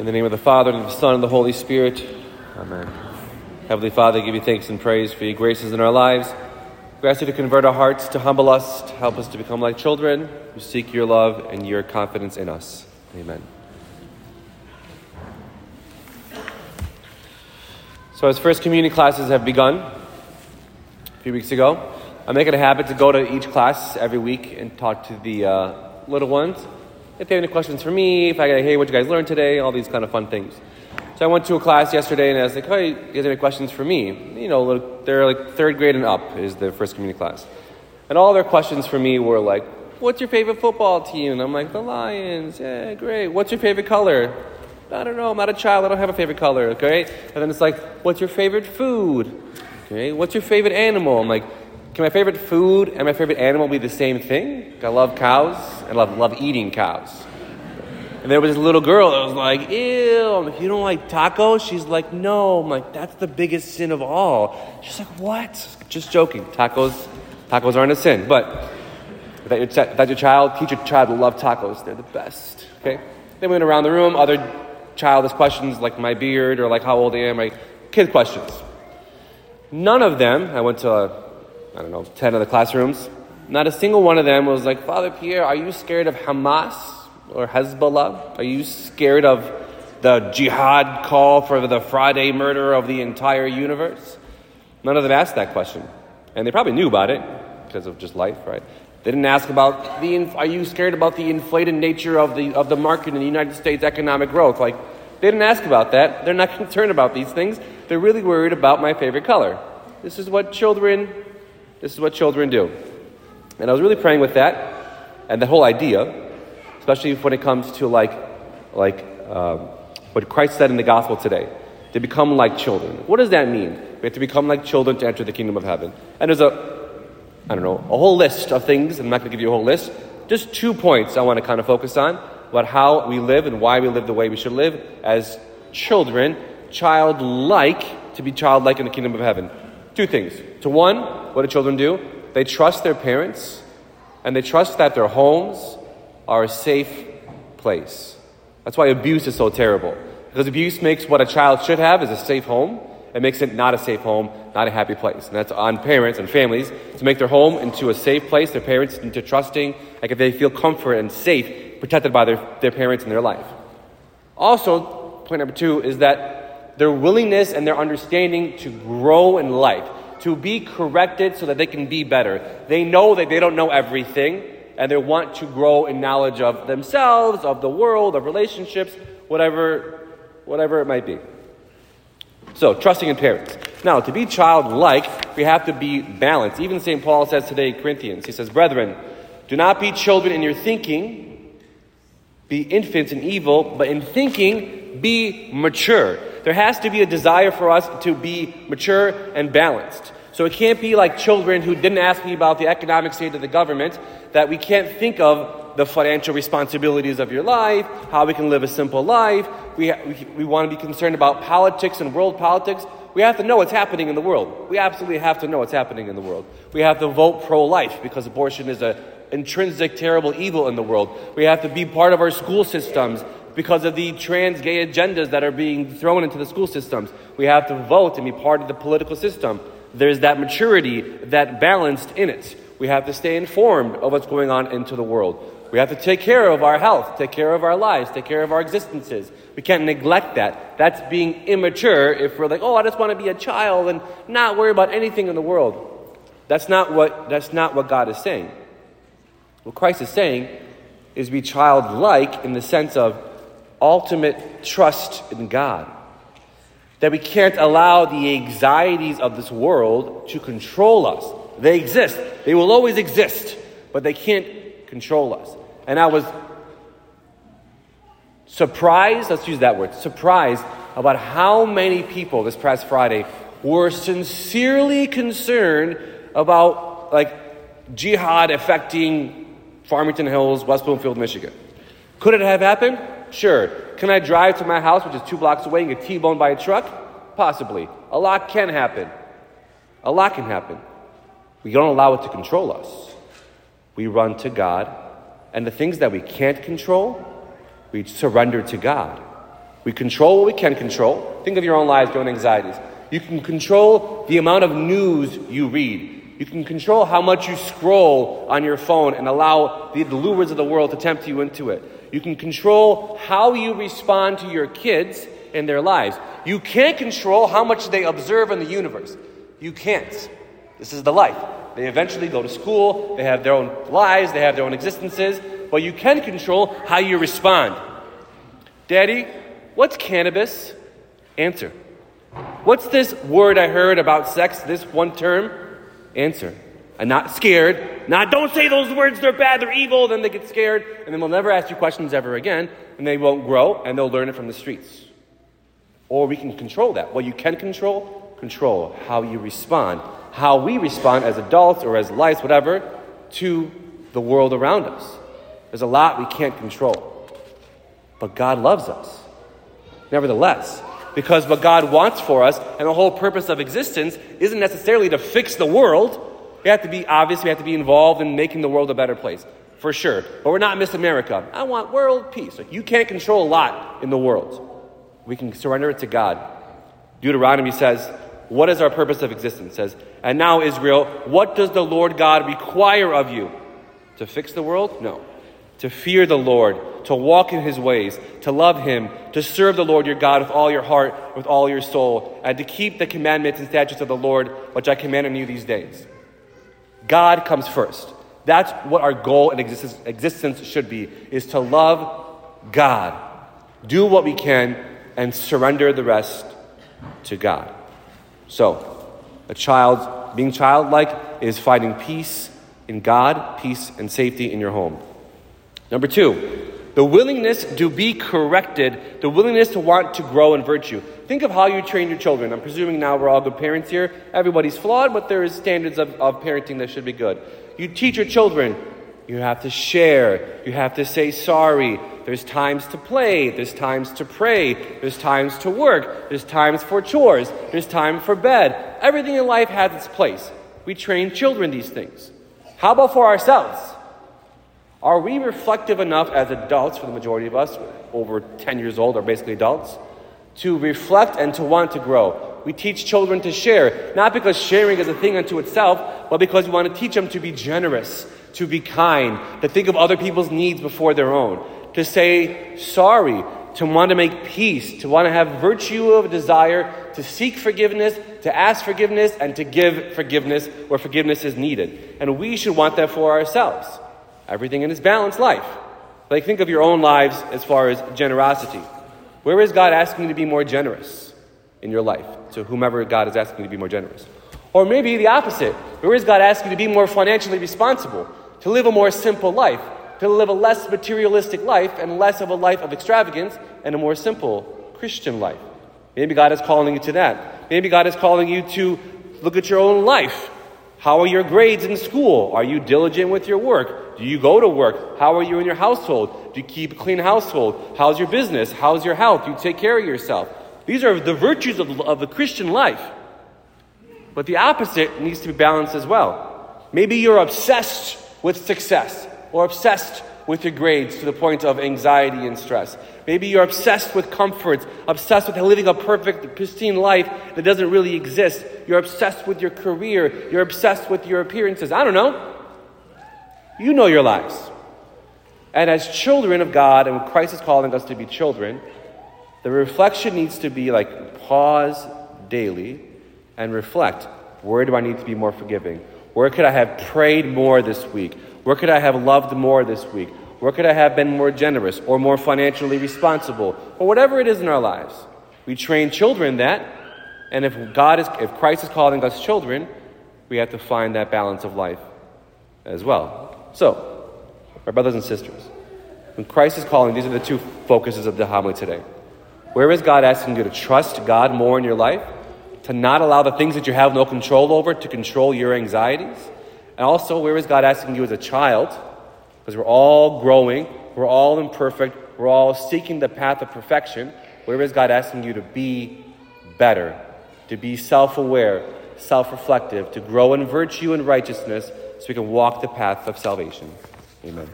In the name of the Father, and of the Son, and the Holy Spirit. Amen. Heavenly Father, I give you thanks and praise for your graces in our lives. We ask you to convert our hearts, to humble us, to help us to become like children who seek your love and your confidence in us. Amen. So, as First Communion classes have begun a few weeks ago, I'm making a habit to go to each class every week and talk to the uh, little ones if they have any questions for me, if I gotta, hey, what you guys learned today, all these kind of fun things. So I went to a class yesterday and I was like, hey, you guys have any questions for me? You know, they're like third grade and up is the first community class. And all their questions for me were like, what's your favorite football team? And I'm like, the Lions. Yeah, great. What's your favorite color? I don't know. I'm not a child. I don't have a favorite color. Okay. And then it's like, what's your favorite food? Okay. What's your favorite animal? I'm like, can my favorite food and my favorite animal be the same thing? I love cows and love, love eating cows. And there was this little girl that was like, ew, if you don't like tacos? She's like, no. I'm like, that's the biggest sin of all. She's like, what? Just joking. Tacos, tacos aren't a sin. But that your, child, teach your child to love tacos. They're the best. Okay? Then we went around the room, other childish questions like my beard or like how old I am, like kid questions. None of them, I went to I don't know, 10 of the classrooms, not a single one of them was like, Father Pierre, are you scared of Hamas or Hezbollah? Are you scared of the jihad call for the Friday murder of the entire universe? None of them asked that question. And they probably knew about it because of just life, right? They didn't ask about the, are you scared about the inflated nature of the, of the market in the United States economic growth? Like, they didn't ask about that. They're not concerned about these things. They're really worried about my favorite color. This is what children this is what children do. And I was really praying with that and the whole idea, especially when it comes to like, like um, what Christ said in the gospel today, to become like children. What does that mean? We have to become like children to enter the kingdom of heaven. And there's a, I don't know, a whole list of things. I'm not going to give you a whole list. Just two points I want to kind of focus on about how we live and why we live the way we should live as children, childlike, to be childlike in the kingdom of heaven. Two things. To one, what do children do? They trust their parents and they trust that their homes are a safe place. That's why abuse is so terrible. Because abuse makes what a child should have is a safe home. It makes it not a safe home, not a happy place. And that's on parents and families to make their home into a safe place, their parents into trusting, like if they feel comfort and safe, protected by their, their parents in their life. Also, point number two is that their willingness and their understanding to grow in life, to be corrected so that they can be better. They know that they don't know everything, and they want to grow in knowledge of themselves, of the world, of relationships, whatever, whatever it might be. So, trusting in parents. Now, to be childlike, we have to be balanced. Even St. Paul says today in Corinthians, he says, Brethren, do not be children in your thinking, be infants in evil, but in thinking, be mature. There has to be a desire for us to be mature and balanced. So it can't be like children who didn't ask me about the economic state of the government, that we can't think of the financial responsibilities of your life, how we can live a simple life. We, we, we want to be concerned about politics and world politics. We have to know what's happening in the world. We absolutely have to know what's happening in the world. We have to vote pro life because abortion is an intrinsic, terrible evil in the world. We have to be part of our school systems because of the trans gay agendas that are being thrown into the school systems. We have to vote and be part of the political system. There's that maturity, that balanced in it. We have to stay informed of what's going on into the world. We have to take care of our health, take care of our lives, take care of our existences. We can't neglect that. That's being immature if we're like, oh, I just want to be a child and not worry about anything in the world. That's not what, that's not what God is saying. What Christ is saying is be childlike in the sense of ultimate trust in God. That we can't allow the anxieties of this world to control us. They exist, they will always exist, but they can't control us. And I was surprised, let's use that word, surprised about how many people this past Friday were sincerely concerned about like jihad affecting Farmington Hills, West Bloomfield, Michigan. Could it have happened? Sure. Can I drive to my house, which is two blocks away, and get T-boned by a truck? Possibly. A lot can happen. A lot can happen. We don't allow it to control us. We run to God, and the things that we can't control, we surrender to God. We control what we can control. Think of your own lives, your own anxieties. You can control the amount of news you read. You can control how much you scroll on your phone and allow the lures of the world to tempt you into it. You can control how you respond to your kids in their lives. You can't control how much they observe in the universe. You can't. This is the life. They eventually go to school, they have their own lives, they have their own existences, but you can control how you respond. Daddy, what's cannabis? Answer. What's this word I heard about sex, this one term? Answer. I'm not scared. Not, don't say those words, they're bad, they're evil. Then they get scared, and then they'll never ask you questions ever again, and they won't grow, and they'll learn it from the streets. Or we can control that. What you can control, control how you respond, how we respond as adults or as lights, whatever, to the world around us. There's a lot we can't control. But God loves us. Nevertheless, because what God wants for us and the whole purpose of existence isn't necessarily to fix the world. We have to be obvious, we have to be involved in making the world a better place, for sure. But we're not Miss America. I want world peace. Like, you can't control a lot in the world. We can surrender it to God. Deuteronomy says, What is our purpose of existence? Says, And now, Israel, what does the Lord God require of you? To fix the world? No. To fear the Lord, to walk in his ways, to love him, to serve the Lord your God with all your heart, with all your soul, and to keep the commandments and statutes of the Lord, which I command on you these days. God comes first. That's what our goal in existence, existence should be, is to love God. Do what we can and surrender the rest to God. So, a child, being childlike is finding peace in God, peace and safety in your home. Number two, the willingness to be corrected, the willingness to want to grow in virtue. Think of how you train your children. I'm presuming now we're all good parents here. Everybody's flawed, but there is standards of, of parenting that should be good. You teach your children, you have to share, you have to say sorry, there's times to play, there's times to pray, there's times to work, there's times for chores, there's time for bed. Everything in life has its place. We train children these things. How about for ourselves? Are we reflective enough as adults, for the majority of us, over 10 years old, are basically adults, to reflect and to want to grow? We teach children to share, not because sharing is a thing unto itself, but because we want to teach them to be generous, to be kind, to think of other people's needs before their own, to say sorry, to want to make peace, to want to have virtue of desire, to seek forgiveness, to ask forgiveness, and to give forgiveness where forgiveness is needed. And we should want that for ourselves everything in his balanced life. Like, think of your own lives as far as generosity. Where is God asking you to be more generous in your life to whomever God is asking you to be more generous? Or maybe the opposite. Where is God asking you to be more financially responsible, to live a more simple life, to live a less materialistic life and less of a life of extravagance and a more simple Christian life? Maybe God is calling you to that. Maybe God is calling you to look at your own life. How are your grades in school? Are you diligent with your work? Do you go to work? How are you in your household? Do you keep a clean household? How's your business? How's your health? Do you take care of yourself? These are the virtues of, of the Christian life. But the opposite needs to be balanced as well. Maybe you're obsessed with success or obsessed with your grades to the point of anxiety and stress. Maybe you're obsessed with comforts, obsessed with living a perfect, pristine life that doesn't really exist. You're obsessed with your career. You're obsessed with your appearances. I don't know. You know your lives. And as children of God, and Christ is calling us to be children, the reflection needs to be like pause daily and reflect. Where do I need to be more forgiving? Where could I have prayed more this week? Where could I have loved more this week? Where could I have been more generous or more financially responsible? Or whatever it is in our lives. We train children that, and if God is if Christ is calling us children, we have to find that balance of life as well. So, my brothers and sisters, when Christ is calling, these are the two focuses of the homily today. Where is God asking you to trust God more in your life? To not allow the things that you have no control over to control your anxieties? And also, where is God asking you as a child? Because we're all growing, we're all imperfect, we're all seeking the path of perfection. Where is God asking you to be better, to be self aware, self reflective, to grow in virtue and righteousness? so we can walk the path of salvation. Amen.